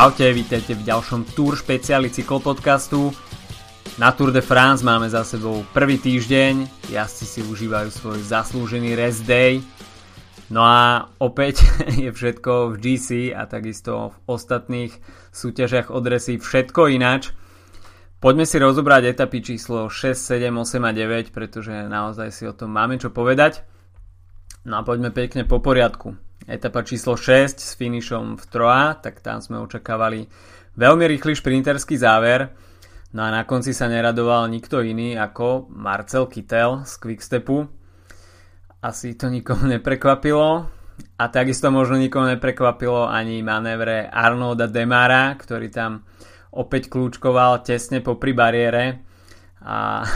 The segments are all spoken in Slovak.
Čaute, vítajte v ďalšom Tour špeciáli cyklopodcastu. Na Tour de France máme za sebou prvý týždeň, jazdci si užívajú svoj zaslúžený rest day. No a opäť je všetko v GC a takisto v ostatných súťažiach odresy všetko ináč. Poďme si rozobrať etapy číslo 6, 7, 8 a 9, pretože naozaj si o tom máme čo povedať. No a poďme pekne po poriadku etapa číslo 6 s finišom v Troa, tak tam sme očakávali veľmi rýchly šprinterský záver. No a na konci sa neradoval nikto iný ako Marcel Kittel z Quickstepu. Asi to nikomu neprekvapilo. A takisto možno nikomu neprekvapilo ani manévre Arnolda Demara, ktorý tam opäť kľúčkoval tesne popri bariére. A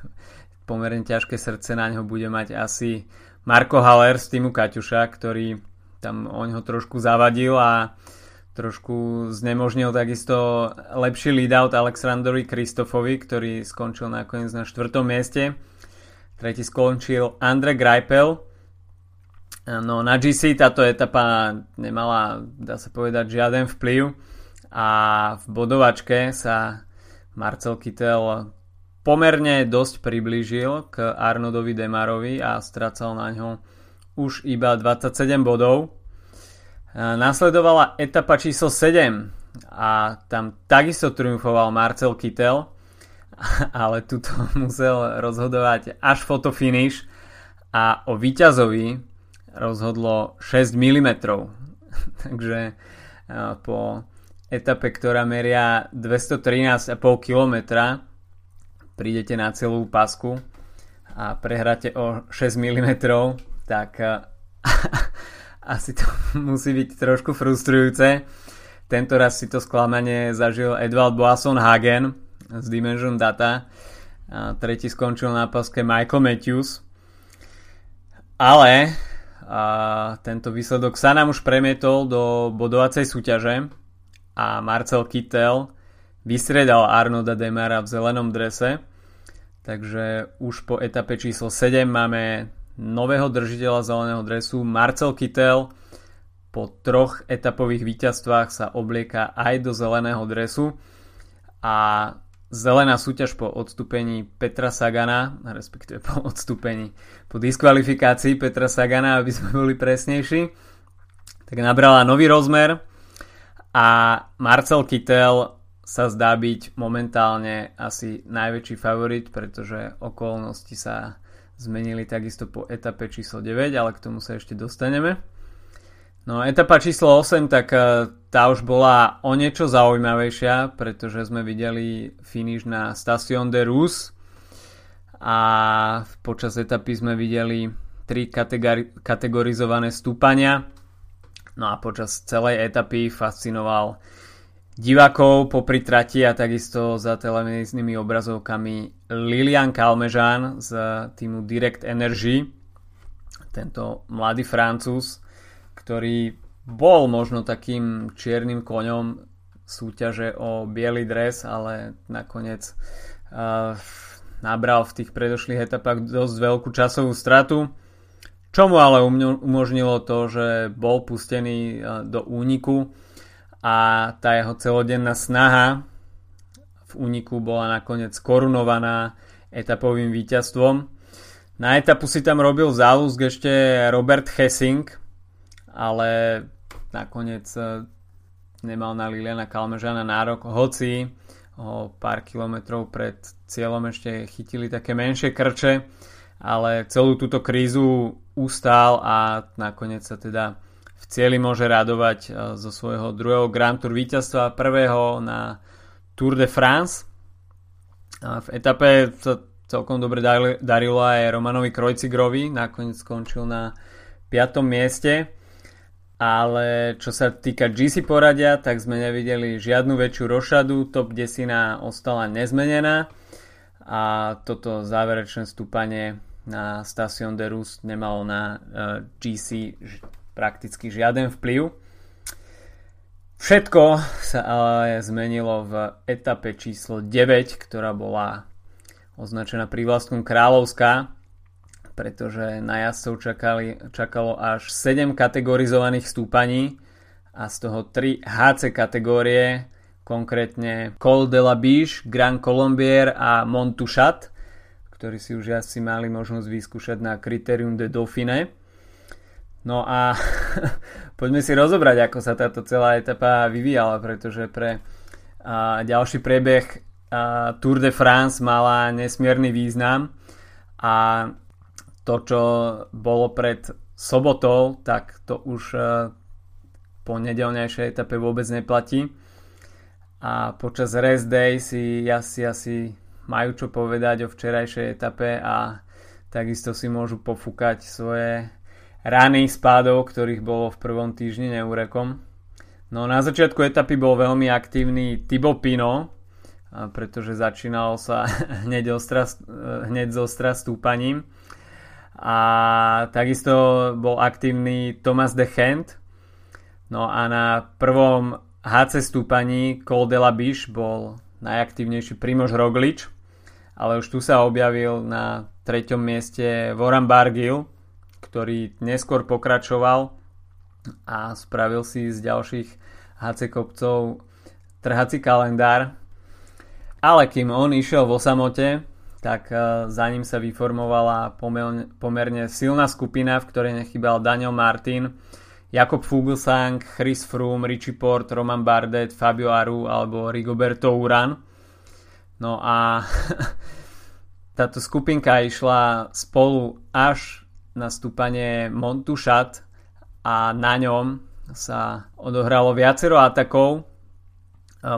pomerne ťažké srdce na ňo bude mať asi Marko Haller z týmu Kaťuša, ktorý tam on ho trošku zavadil a trošku znemožnil takisto lepší lead-out Alexandrovi Kristofovi, ktorý skončil nakoniec na štvrtom mieste. Tretí skončil Andre Greipel. No na GC táto etapa nemala, dá sa povedať, žiaden vplyv a v bodovačke sa Marcel Kittel pomerne dosť priblížil k Arnoldovi Demarovi a stracal na ňo už iba 27 bodov. Nasledovala etapa číslo 7 a tam takisto triumfoval Marcel Kittel, ale tuto musel rozhodovať až fotofinish a o víťazovi rozhodlo 6 mm. Takže po etape, ktorá meria 213,5 km prídete na celú pasku a prehráte o 6 mm tak asi to musí byť trošku frustrujúce. Tento raz si to sklamanie zažil Edvald Boasson Hagen z Dimension Data. A tretí skončil na paske Michael Matthews. Ale a tento výsledok sa nám už premietol do bodovacej súťaže a Marcel Kittel vystredal Arnolda Demara v zelenom drese. Takže už po etape číslo 7 máme nového držiteľa zeleného dresu Marcel Kittel. Po troch etapových víťazstvách sa oblieka aj do zeleného dresu. A zelená súťaž po odstúpení Petra Sagana, respektíve po odstúpení, po diskvalifikácii Petra Sagana, aby sme boli presnejší, tak nabrala nový rozmer. A Marcel Kittel sa zdá byť momentálne asi najväčší favorit, pretože okolnosti sa zmenili takisto po etape číslo 9, ale k tomu sa ešte dostaneme. No etapa číslo 8, tak e, tá už bola o niečo zaujímavejšia, pretože sme videli finish na Station de Rus a počas etapy sme videli tri kategori- kategorizované stúpania. No a počas celej etapy fascinoval divákov po trati a takisto za televíznymi obrazovkami Lilian Kalmežan z týmu Direct Energy, tento mladý Francúz, ktorý bol možno takým čiernym koňom súťaže o biely dres, ale nakoniec uh, nabral v tých predošlých etapách dosť veľkú časovú stratu. Čo mu ale umožnilo to, že bol pustený do úniku a tá jeho celodenná snaha úniku bola nakoniec korunovaná etapovým víťazstvom. Na etapu si tam robil záľusk ešte Robert Hessing, ale nakoniec e, nemal na Liliana Kalmežana nárok, hoci o pár kilometrov pred cieľom ešte chytili také menšie krče, ale celú túto krízu ustál a nakoniec sa teda v cieli môže radovať e, zo svojho druhého Grand Tour víťazstva, prvého na Tour de France. A v etape sa celkom dobre darilo aj Romanovi Krojcigrovi, nakoniec skončil na 5. mieste. Ale čo sa týka GC poradia, tak sme nevideli žiadnu väčšiu rošadu, top 10 ostala nezmenená a toto záverečné stúpanie na Station de Rus nemalo na e, GC prakticky žiaden vplyv. Všetko sa ale zmenilo v etape číslo 9, ktorá bola označená prívlastkom Kráľovská, pretože na jazdcov čakali, čakalo až 7 kategorizovaných stúpaní a z toho 3 HC kategórie, konkrétne Col de la Biche, Grand Colombier a Montuchat, ktorí si už asi mali možnosť vyskúšať na Criterium de Dauphine. No a poďme si rozobrať, ako sa táto celá etapa vyvíjala, pretože pre a, ďalší priebeh a, Tour de France mala nesmierny význam a to, čo bolo pred sobotou, tak to už po nedelnejšej etape vôbec neplatí. A počas rest day si asi, asi majú čo povedať o včerajšej etape a takisto si môžu pofúkať svoje rany spádov, ktorých bolo v prvom týždni neúrekom. No na začiatku etapy bol veľmi aktívny Tibo Pino, pretože začínal sa hneď, ostra, hneď z ostra stúpaním. A takisto bol aktívny Thomas de Gent, No a na prvom HC stúpaní Col de la Biche bol najaktívnejší Primož Roglič, ale už tu sa objavil na treťom mieste Voran Bargil, ktorý neskôr pokračoval a spravil si z ďalších HC kopcov trhací kalendár. Ale kým on išiel vo samote, tak e, za ním sa vyformovala pomerne silná skupina, v ktorej nechybal Daniel Martin, Jakob Fuglsang, Chris Froome, Richie Port, Roman Bardet, Fabio Aru alebo Rigoberto Uran. No a táto skupinka išla spolu až na stúpanie Montušat a na ňom sa odohralo viacero atakov.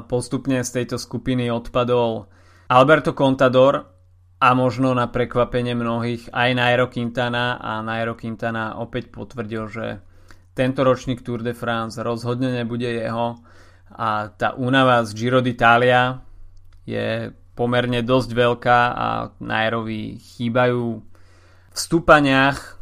Postupne z tejto skupiny odpadol Alberto Contador a možno na prekvapenie mnohých aj Nairo Quintana a Nairo Quintana opäť potvrdil, že tento ročník Tour de France rozhodne nebude jeho a tá únava z Giro d'Italia je pomerne dosť veľká a Nairovi chýbajú v stúpaniach,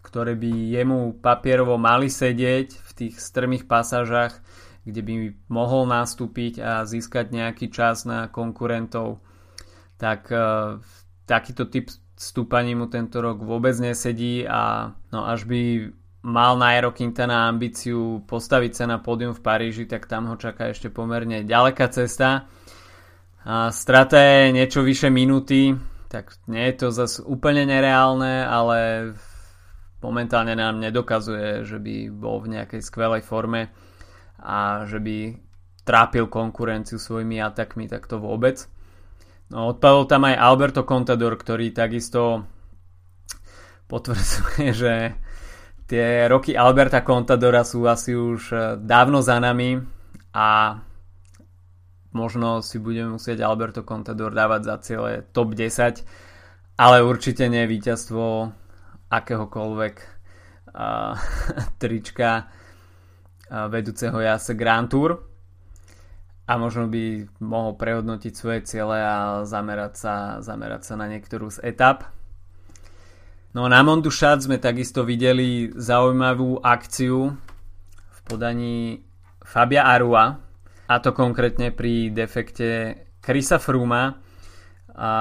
ktoré by jemu papierovo mali sedieť v tých strmých pasážach, kde by mohol nastúpiť a získať nejaký čas na konkurentov, tak uh, takýto typ stúpaní mu tento rok vôbec nesedí a no až by mal Nairo Quintana ambíciu postaviť sa na pódium v Paríži, tak tam ho čaká ešte pomerne ďaleká cesta. A strata je niečo vyše minúty, tak nie je to zase úplne nereálne, ale momentálne nám nedokazuje, že by bol v nejakej skvelej forme a že by trápil konkurenciu svojimi atakmi, tak to vôbec. No, odpadol tam aj Alberto Contador, ktorý takisto potvrdzuje, že Tie roky Alberta Contadora sú asi už e, dávno za nami a možno si budeme musieť Alberto Contador dávať za cieľe top 10, ale určite nie víťazstvo akéhokoľvek trička vedúceho jase Grand Tour a možno by mohol prehodnotiť svoje ciele a zamerať sa, zamerať sa na niektorú z etap. No na Mondušat sme takisto videli zaujímavú akciu v podaní Fabia Arua a to konkrétne pri defekte Krisa Fruma a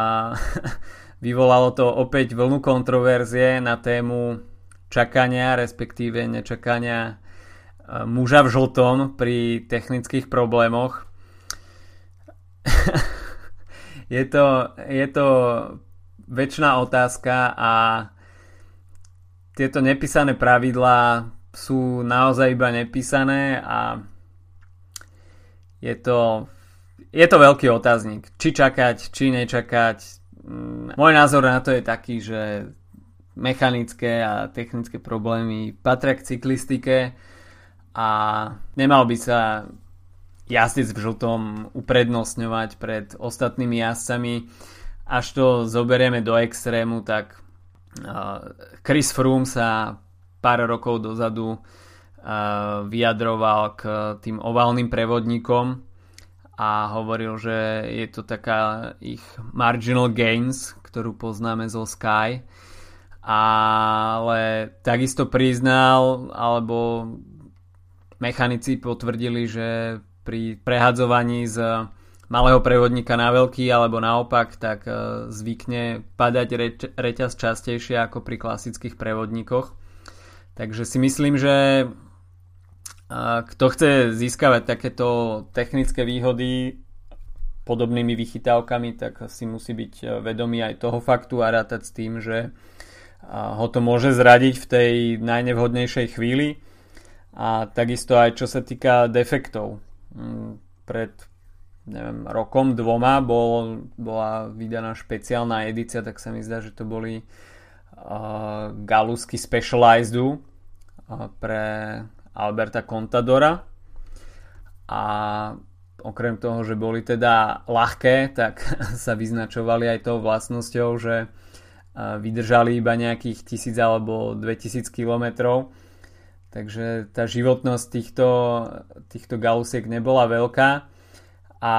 vyvolalo to opäť vlnu kontroverzie na tému čakania, respektíve nečakania e, muža v žltom pri technických problémoch. je, to, je to väčšiná otázka a tieto nepísané pravidlá sú naozaj iba nepísané a je to, je to veľký otáznik. Či čakať, či nečakať. Mm, môj názor na to je taký, že mechanické a technické problémy patria k cyklistike a nemal by sa jazdec v žltom uprednostňovať pred ostatnými jazdcami. Až to zoberieme do extrému, tak Chris Froome sa pár rokov dozadu vyjadroval k tým oválnym prevodníkom a hovoril, že je to taká ich marginal gains, ktorú poznáme zo Sky ale takisto priznal alebo mechanici potvrdili, že pri prehadzovaní z malého prevodníka na veľký alebo naopak, tak e, zvykne padať reč- reťaz častejšie ako pri klasických prevodníkoch. Takže si myslím, že kto chce získavať takéto technické výhody podobnými vychytávkami, tak si musí byť e, vedomý aj toho faktu a rátať s tým, že ho to môže zradiť v tej najnevhodnejšej chvíli. A takisto aj čo sa týka defektov. Mm, pred neviem, rokom, dvoma bol, bola vydaná špeciálna edícia, tak sa mi zdá, že to boli uh, galusky Specialized uh, pre Alberta Contadora. A okrem toho, že boli teda ľahké, tak sa vyznačovali aj tou vlastnosťou, že vydržali iba nejakých 1000 alebo 2000 km. Takže tá životnosť týchto, týchto galusiek nebola veľká. A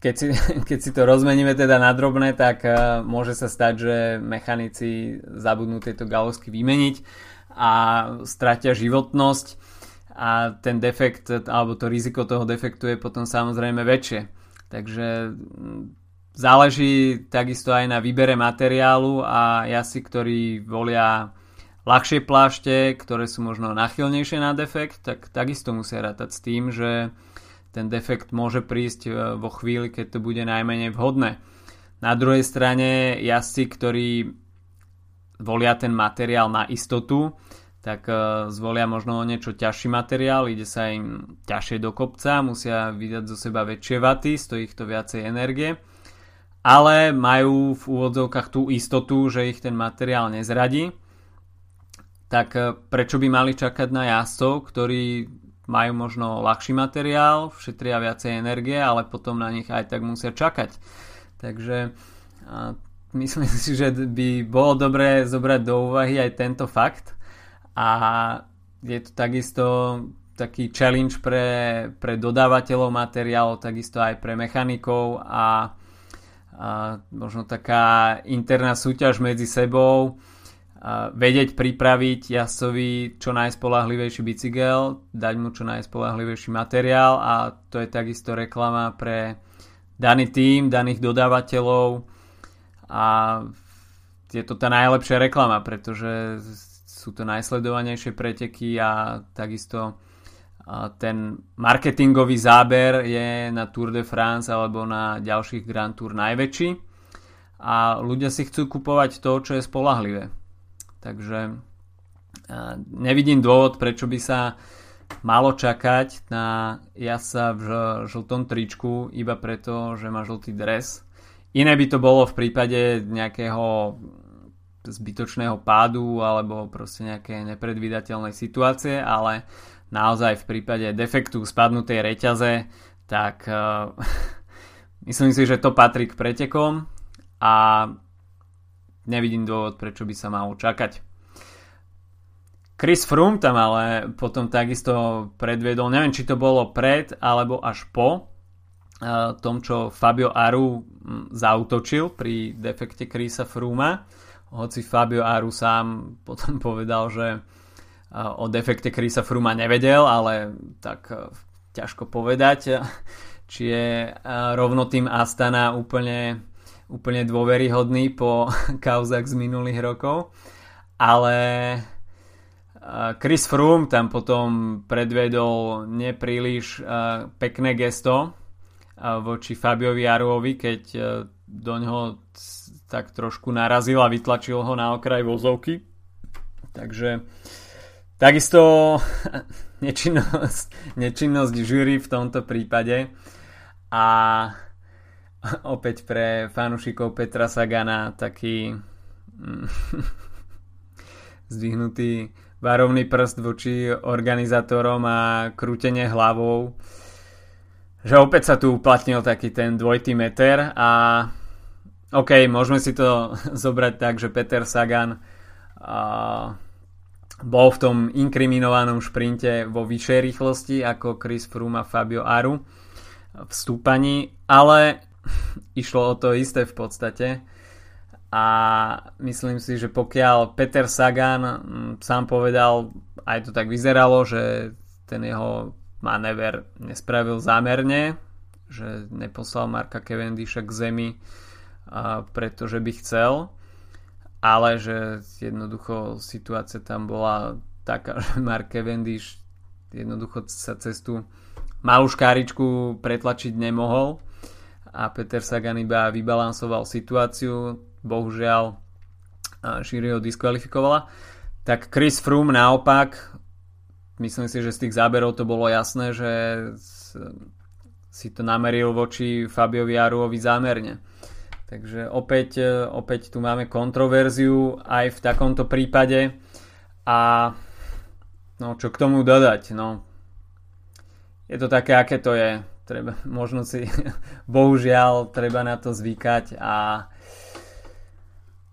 keď si, keď si to rozmeníme teda na drobné, tak môže sa stať, že mechanici zabudnú tieto galusky vymeniť a stratia životnosť a ten defekt alebo to riziko toho defektu je potom samozrejme väčšie. Takže mm, záleží takisto aj na výbere materiálu a jazdci, ktorí volia ľahšie plášte, ktoré sú možno nachylnejšie na defekt, tak takisto musia rátať s tým, že ten defekt môže prísť e, vo chvíli, keď to bude najmenej vhodné. Na druhej strane jazdci, ktorí volia ten materiál na istotu, tak uh, zvolia možno o niečo ťažší materiál, ide sa im ťažšie do kopca, musia vydať zo seba väčšie vaty, stojí ich to viacej energie, ale majú v úvodzovkách tú istotu, že ich ten materiál nezradí, tak uh, prečo by mali čakať na jazdcov, ktorí majú možno ľahší materiál, všetria viacej energie, ale potom na nich aj tak musia čakať. Takže myslím si, že by bolo dobré zobrať do úvahy aj tento fakt, a je to takisto taký challenge pre, pre dodávateľov materiálov, takisto aj pre mechanikov a, a možno taká interná súťaž medzi sebou. A vedieť pripraviť jazdcovi čo najspolahlivejší bicykel, dať mu čo najspolahlivejší materiál a to je takisto reklama pre daný tým, daných dodávateľov a je to tá najlepšia reklama, pretože sú to najsledovanejšie preteky a takisto ten marketingový záber je na Tour de France alebo na ďalších Grand Tour najväčší a ľudia si chcú kupovať to, čo je spolahlivé. Takže nevidím dôvod, prečo by sa malo čakať na jasa v žltom tričku iba preto, že má žltý dres. Iné by to bolo v prípade nejakého zbytočného pádu alebo proste nejaké nepredvídateľnej situácie, ale naozaj v prípade defektu spadnutej reťaze, tak uh, myslím si, že to patrí k pretekom a nevidím dôvod, prečo by sa malo čakať. Chris Froome tam ale potom takisto predviedol, neviem či to bolo pred alebo až po tom, čo Fabio Aru zautočil pri defekte Chrisa Frooma hoci Fabio Aru sám potom povedal, že o defekte Krisa Fruma nevedel, ale tak ťažko povedať, či je rovno tým Astana úplne, úplne dôveryhodný po kauzach z minulých rokov. Ale Chris Froome tam potom predvedol nepríliš pekné gesto voči Fabiovi Aruovi, keď do ňoho tak trošku narazil a vytlačil ho na okraj vozovky. Takže takisto nečinnosť, nečinnosť žury v tomto prípade a opäť pre fanúšikov Petra Sagana taký mm, zdvihnutý varovný prst voči organizátorom a krútenie hlavou že opäť sa tu uplatnil taký ten dvojitý meter a OK, môžeme si to zobrať tak, že Peter Sagan uh, bol v tom inkriminovanom šprinte vo vyššej rýchlosti ako Chris Froome a Fabio Aru v stúpaní, ale išlo o to isté v podstate. A myslím si, že pokiaľ Peter Sagan sám povedal, aj to tak vyzeralo, že ten jeho manéver nespravil zámerne, že neposlal Marka Cavendisha k zemi pretože by chcel, ale že jednoducho situácia tam bola taká, že Mark Cavendish jednoducho sa cestu malú škáričku pretlačiť nemohol a Peter Sagan iba vybalansoval situáciu, bohužiaľ Shiri ho diskvalifikovala. Tak Chris Froome naopak, myslím si, že z tých záberov to bolo jasné, že si to nameril voči Fabiovi Aruovi zámerne. Takže opäť, opäť tu máme kontroverziu aj v takomto prípade. A no čo k tomu dodať, no? Je to také, aké to je. Treba, možno si, bohužiaľ, treba na to zvykať a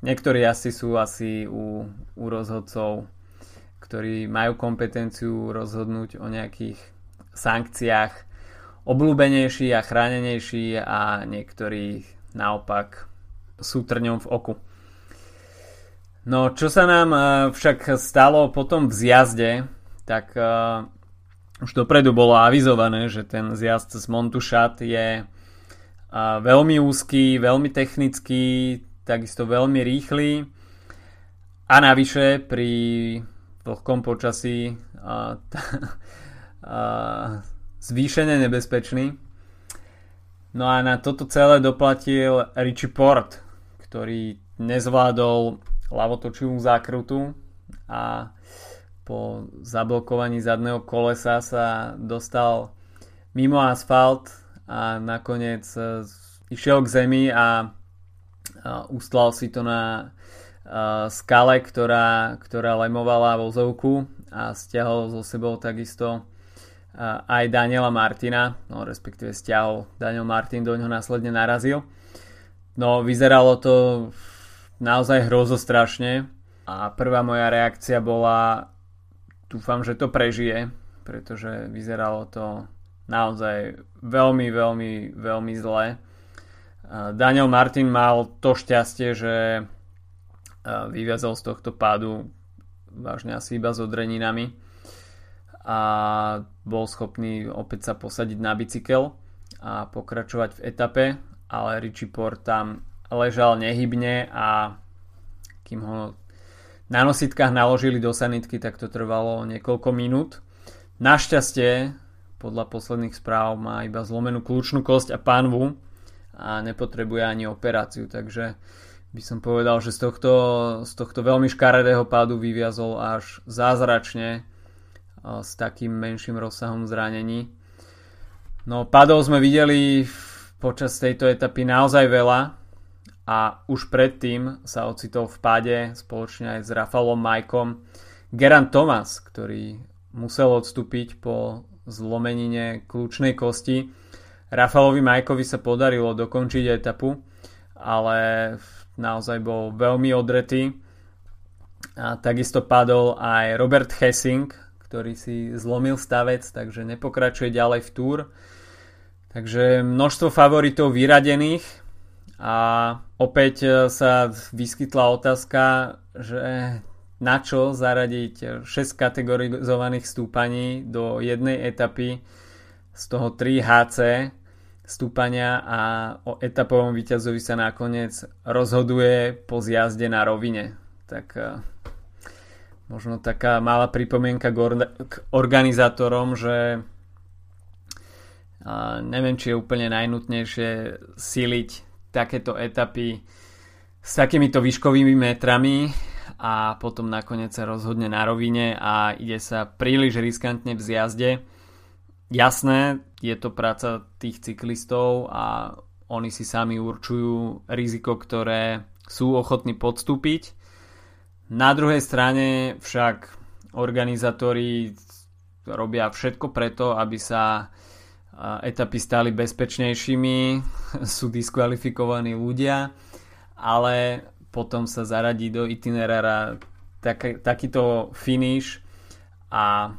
niektorí asi sú asi u, u rozhodcov, ktorí majú kompetenciu rozhodnúť o nejakých sankciách obľúbenejší a chránenejší a niektorí naopak sú trňom v oku. No čo sa nám eh, však stalo potom v zjazde, tak eh, už dopredu bolo avizované, že ten zjazd z Montušat je veľmi úzky, veľmi technický, takisto veľmi rýchly a navyše pri vlhkom počasí a, a, zvýšene nebezpečný. No a na toto celé doplatil Richie Port, ktorý nezvládol lavotočivú zákrutu a po zablokovaní zadného kolesa sa dostal mimo asfalt a nakoniec e, išiel k zemi a ustlal si to na e, skale, ktorá, ktorá lemovala vozovku a stiahol so sebou takisto e, aj Daniela Martina, no respektíve stiahol Daniel Martin do ňoho následne narazil. No vyzeralo to naozaj hrozostrašne a prvá moja reakcia bola dúfam, že to prežije, pretože vyzeralo to naozaj veľmi, veľmi, veľmi zle. Daniel Martin mal to šťastie, že vyviazol z tohto pádu vážne asi iba s odreninami a bol schopný opäť sa posadiť na bicykel a pokračovať v etape, ale Richie Port tam ležal nehybne a kým ho na nositkách naložili do sanitky, tak to trvalo niekoľko minút. Našťastie, podľa posledných správ, má iba zlomenú kľúčnú kosť a pánvu a nepotrebuje ani operáciu, takže by som povedal, že z tohto, z tohto veľmi škaredého pádu vyviazol až zázračne s takým menším rozsahom zranení. No padov sme videli počas tejto etapy naozaj veľa, a už predtým sa ocitol v páde spoločne aj s Rafalom Majkom Geran Thomas, ktorý musel odstúpiť po zlomenine kľúčnej kosti. Rafalovi Majkovi sa podarilo dokončiť etapu, ale naozaj bol veľmi odretý. A takisto padol aj Robert Hessing, ktorý si zlomil stavec, takže nepokračuje ďalej v túr. Takže množstvo favoritov vyradených a opäť e, sa vyskytla otázka, že na čo zaradiť 6 kategorizovaných stúpaní do jednej etapy, z toho 3 HC stúpania a o etapovom víťazovi sa nakoniec rozhoduje po zjazde na rovine. Tak e, možno taká malá pripomienka k organizátorom, že neviem, či je úplne najnutnejšie siliť takéto etapy s takýmito výškovými metrami a potom nakoniec sa rozhodne na rovine a ide sa príliš riskantne v zjazde. Jasné, je to práca tých cyklistov a oni si sami určujú riziko, ktoré sú ochotní podstúpiť. Na druhej strane však organizátori robia všetko preto, aby sa etapy stali bezpečnejšími, sú diskvalifikovaní ľudia, ale potom sa zaradí do itinerára tak, takýto finish a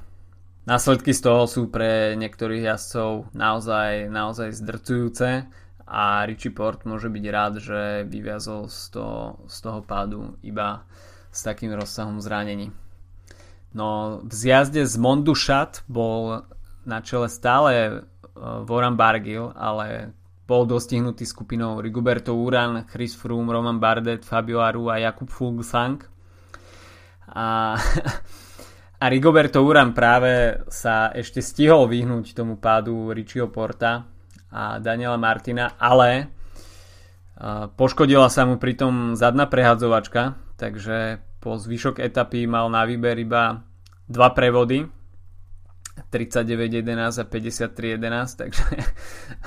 následky z toho sú pre niektorých jazdcov naozaj, naozaj zdrcujúce a Richie Port môže byť rád, že vyviazol z toho, z toho pádu iba s takým rozsahom zranení. No v zjazde z Mondušat bol na čele stále Voran Bargil, ale bol dostihnutý skupinou Rigoberto Uran, Chris Froome, Roman Bardet, Fabio Aru a Jakub Fuglsang. A, A Rigoberto Uran práve sa ešte stihol vyhnúť tomu pádu Richieho Porta a Daniela Martina, ale poškodila sa mu pritom zadná prehadzovačka, takže po zvyšok etapy mal na výber iba dva prevody. 39.11 a 53.11 takže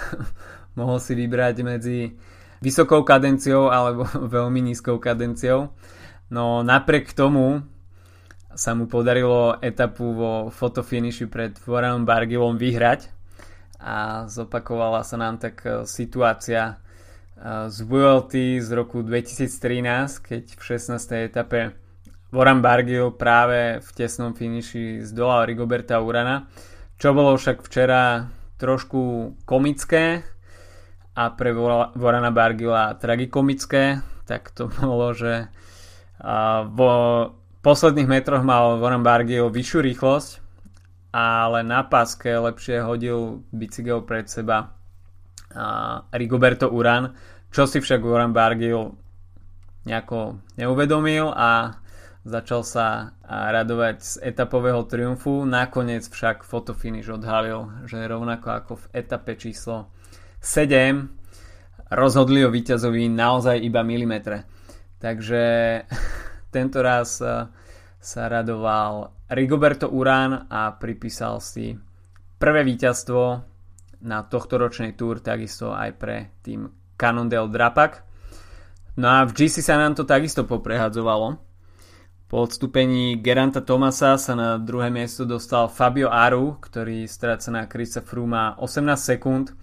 mohol si vybrať medzi vysokou kadenciou alebo veľmi nízkou kadenciou. No napriek tomu sa mu podarilo etapu vo fotofiniši pred Voranom Bargilom vyhrať a zopakovala sa nám tak e, situácia e, z VLT z roku 2013, keď v 16. etape Voran Bargil práve v tesnom finiši zdolal Rigoberta Urana, čo bolo však včera trošku komické a pre Vorana Bargila tragikomické, tak to bolo, že vo posledných metroch mal Warren Bargill vyššiu rýchlosť, ale na páske lepšie hodil bicykel pred seba Rigoberto Uran, čo si však Warren Bargill nejako neuvedomil a začal sa radovať z etapového triumfu. Nakoniec však fotofinish odhalil, že rovnako ako v etape číslo 7 rozhodli o víťazovi naozaj iba milimetre. Takže tento raz eh, sa radoval Rigoberto Urán a pripísal si prvé víťazstvo na tohto ročnej túr, takisto aj pre tým Cannondale Drapak. No a v GC sa nám to takisto poprehadzovalo. Po odstúpení Geranta Tomasa sa na druhé miesto dostal Fabio Aru, ktorý stráca na Chrisa Fruma 18 sekúnd.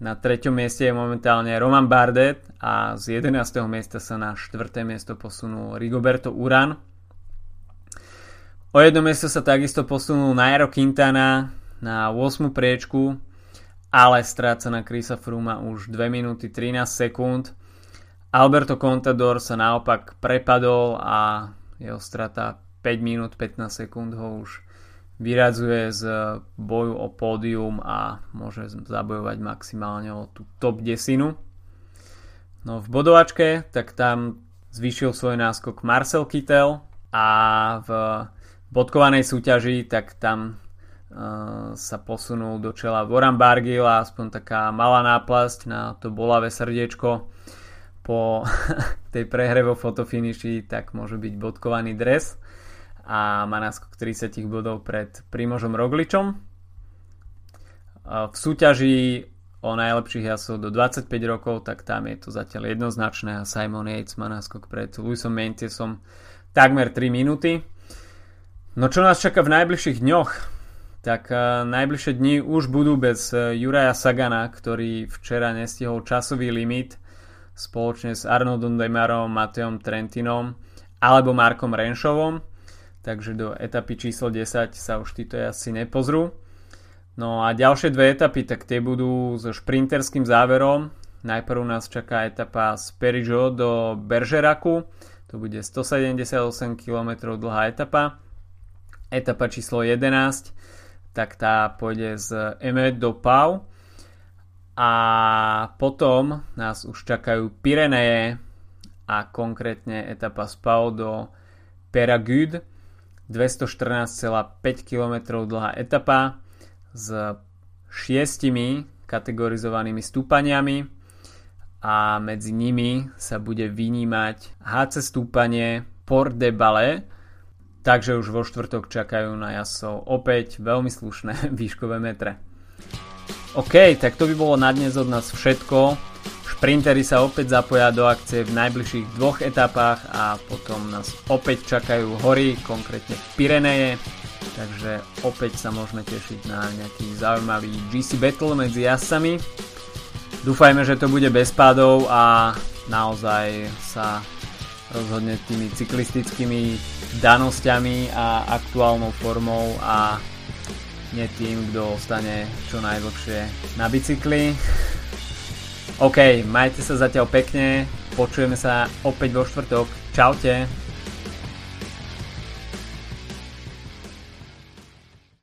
Na treťom mieste je momentálne Roman Bardet a z 11. miesta sa na 4. miesto posunul Rigoberto Uran. O jedno miesto sa takisto posunul Nairo Quintana na 8. priečku, ale stráca na Krisa Fruma už 2 minúty 13 sekúnd. Alberto Contador sa naopak prepadol a jeho strata 5 minút 15 sekúnd ho už vyradzuje z boju o pódium a môže zabojovať maximálne o tú top desinu. No v bodovačke, tak tam zvýšil svoj náskok Marcel Kittel a v bodkovanej súťaži, tak tam uh, sa posunul do čela Voran Bargil a aspoň taká malá náplasť na to bolavé srdiečko po tej prehre vo fotofiniši, tak môže byť bodkovaný dres a má náskok 30 bodov pred Primožom Rogličom. V súťaži o najlepších jasov do 25 rokov, tak tam je to zatiaľ jednoznačné a Simon Yates má náskok pred Luisom Mentiesom takmer 3 minúty. No čo nás čaká v najbližších dňoch? Tak uh, najbližšie dni už budú bez uh, Juraja Sagana, ktorý včera nestihol časový limit spoločne s Arnoldom Demarom, Mateom Trentinom alebo Markom Renšovom takže do etapy číslo 10 sa už títo asi nepozrú. No a ďalšie dve etapy, tak tie budú so šprinterským záverom. Najprv nás čaká etapa z Perižo do Beržeraku, to bude 178 km dlhá etapa. Etapa číslo 11, tak tá pôjde z Emet do Pau. A potom nás už čakajú Pireneje a konkrétne etapa z Pau do Peragude 214,5 km dlhá etapa s šiestimi kategorizovanými stúpaniami a medzi nimi sa bude vynímať HC stúpanie Port de Ballet, takže už vo štvrtok čakajú na jasov opäť veľmi slušné výškové metre. OK, tak to by bolo na dnes od nás všetko. Sprintery sa opäť zapoja do akcie v najbližších dvoch etapách a potom nás opäť čakajú hory, konkrétne Pireneje, takže opäť sa môžeme tešiť na nejaký zaujímavý GC Battle medzi jazdcami. Dúfajme, že to bude bez pádov a naozaj sa rozhodne tými cyklistickými danosťami a aktuálnou formou a nie tým, kto ostane čo najdlhšie na bicykli. OK, majte sa zatiaľ pekne, počujeme sa opäť vo štvrtok. Čaute.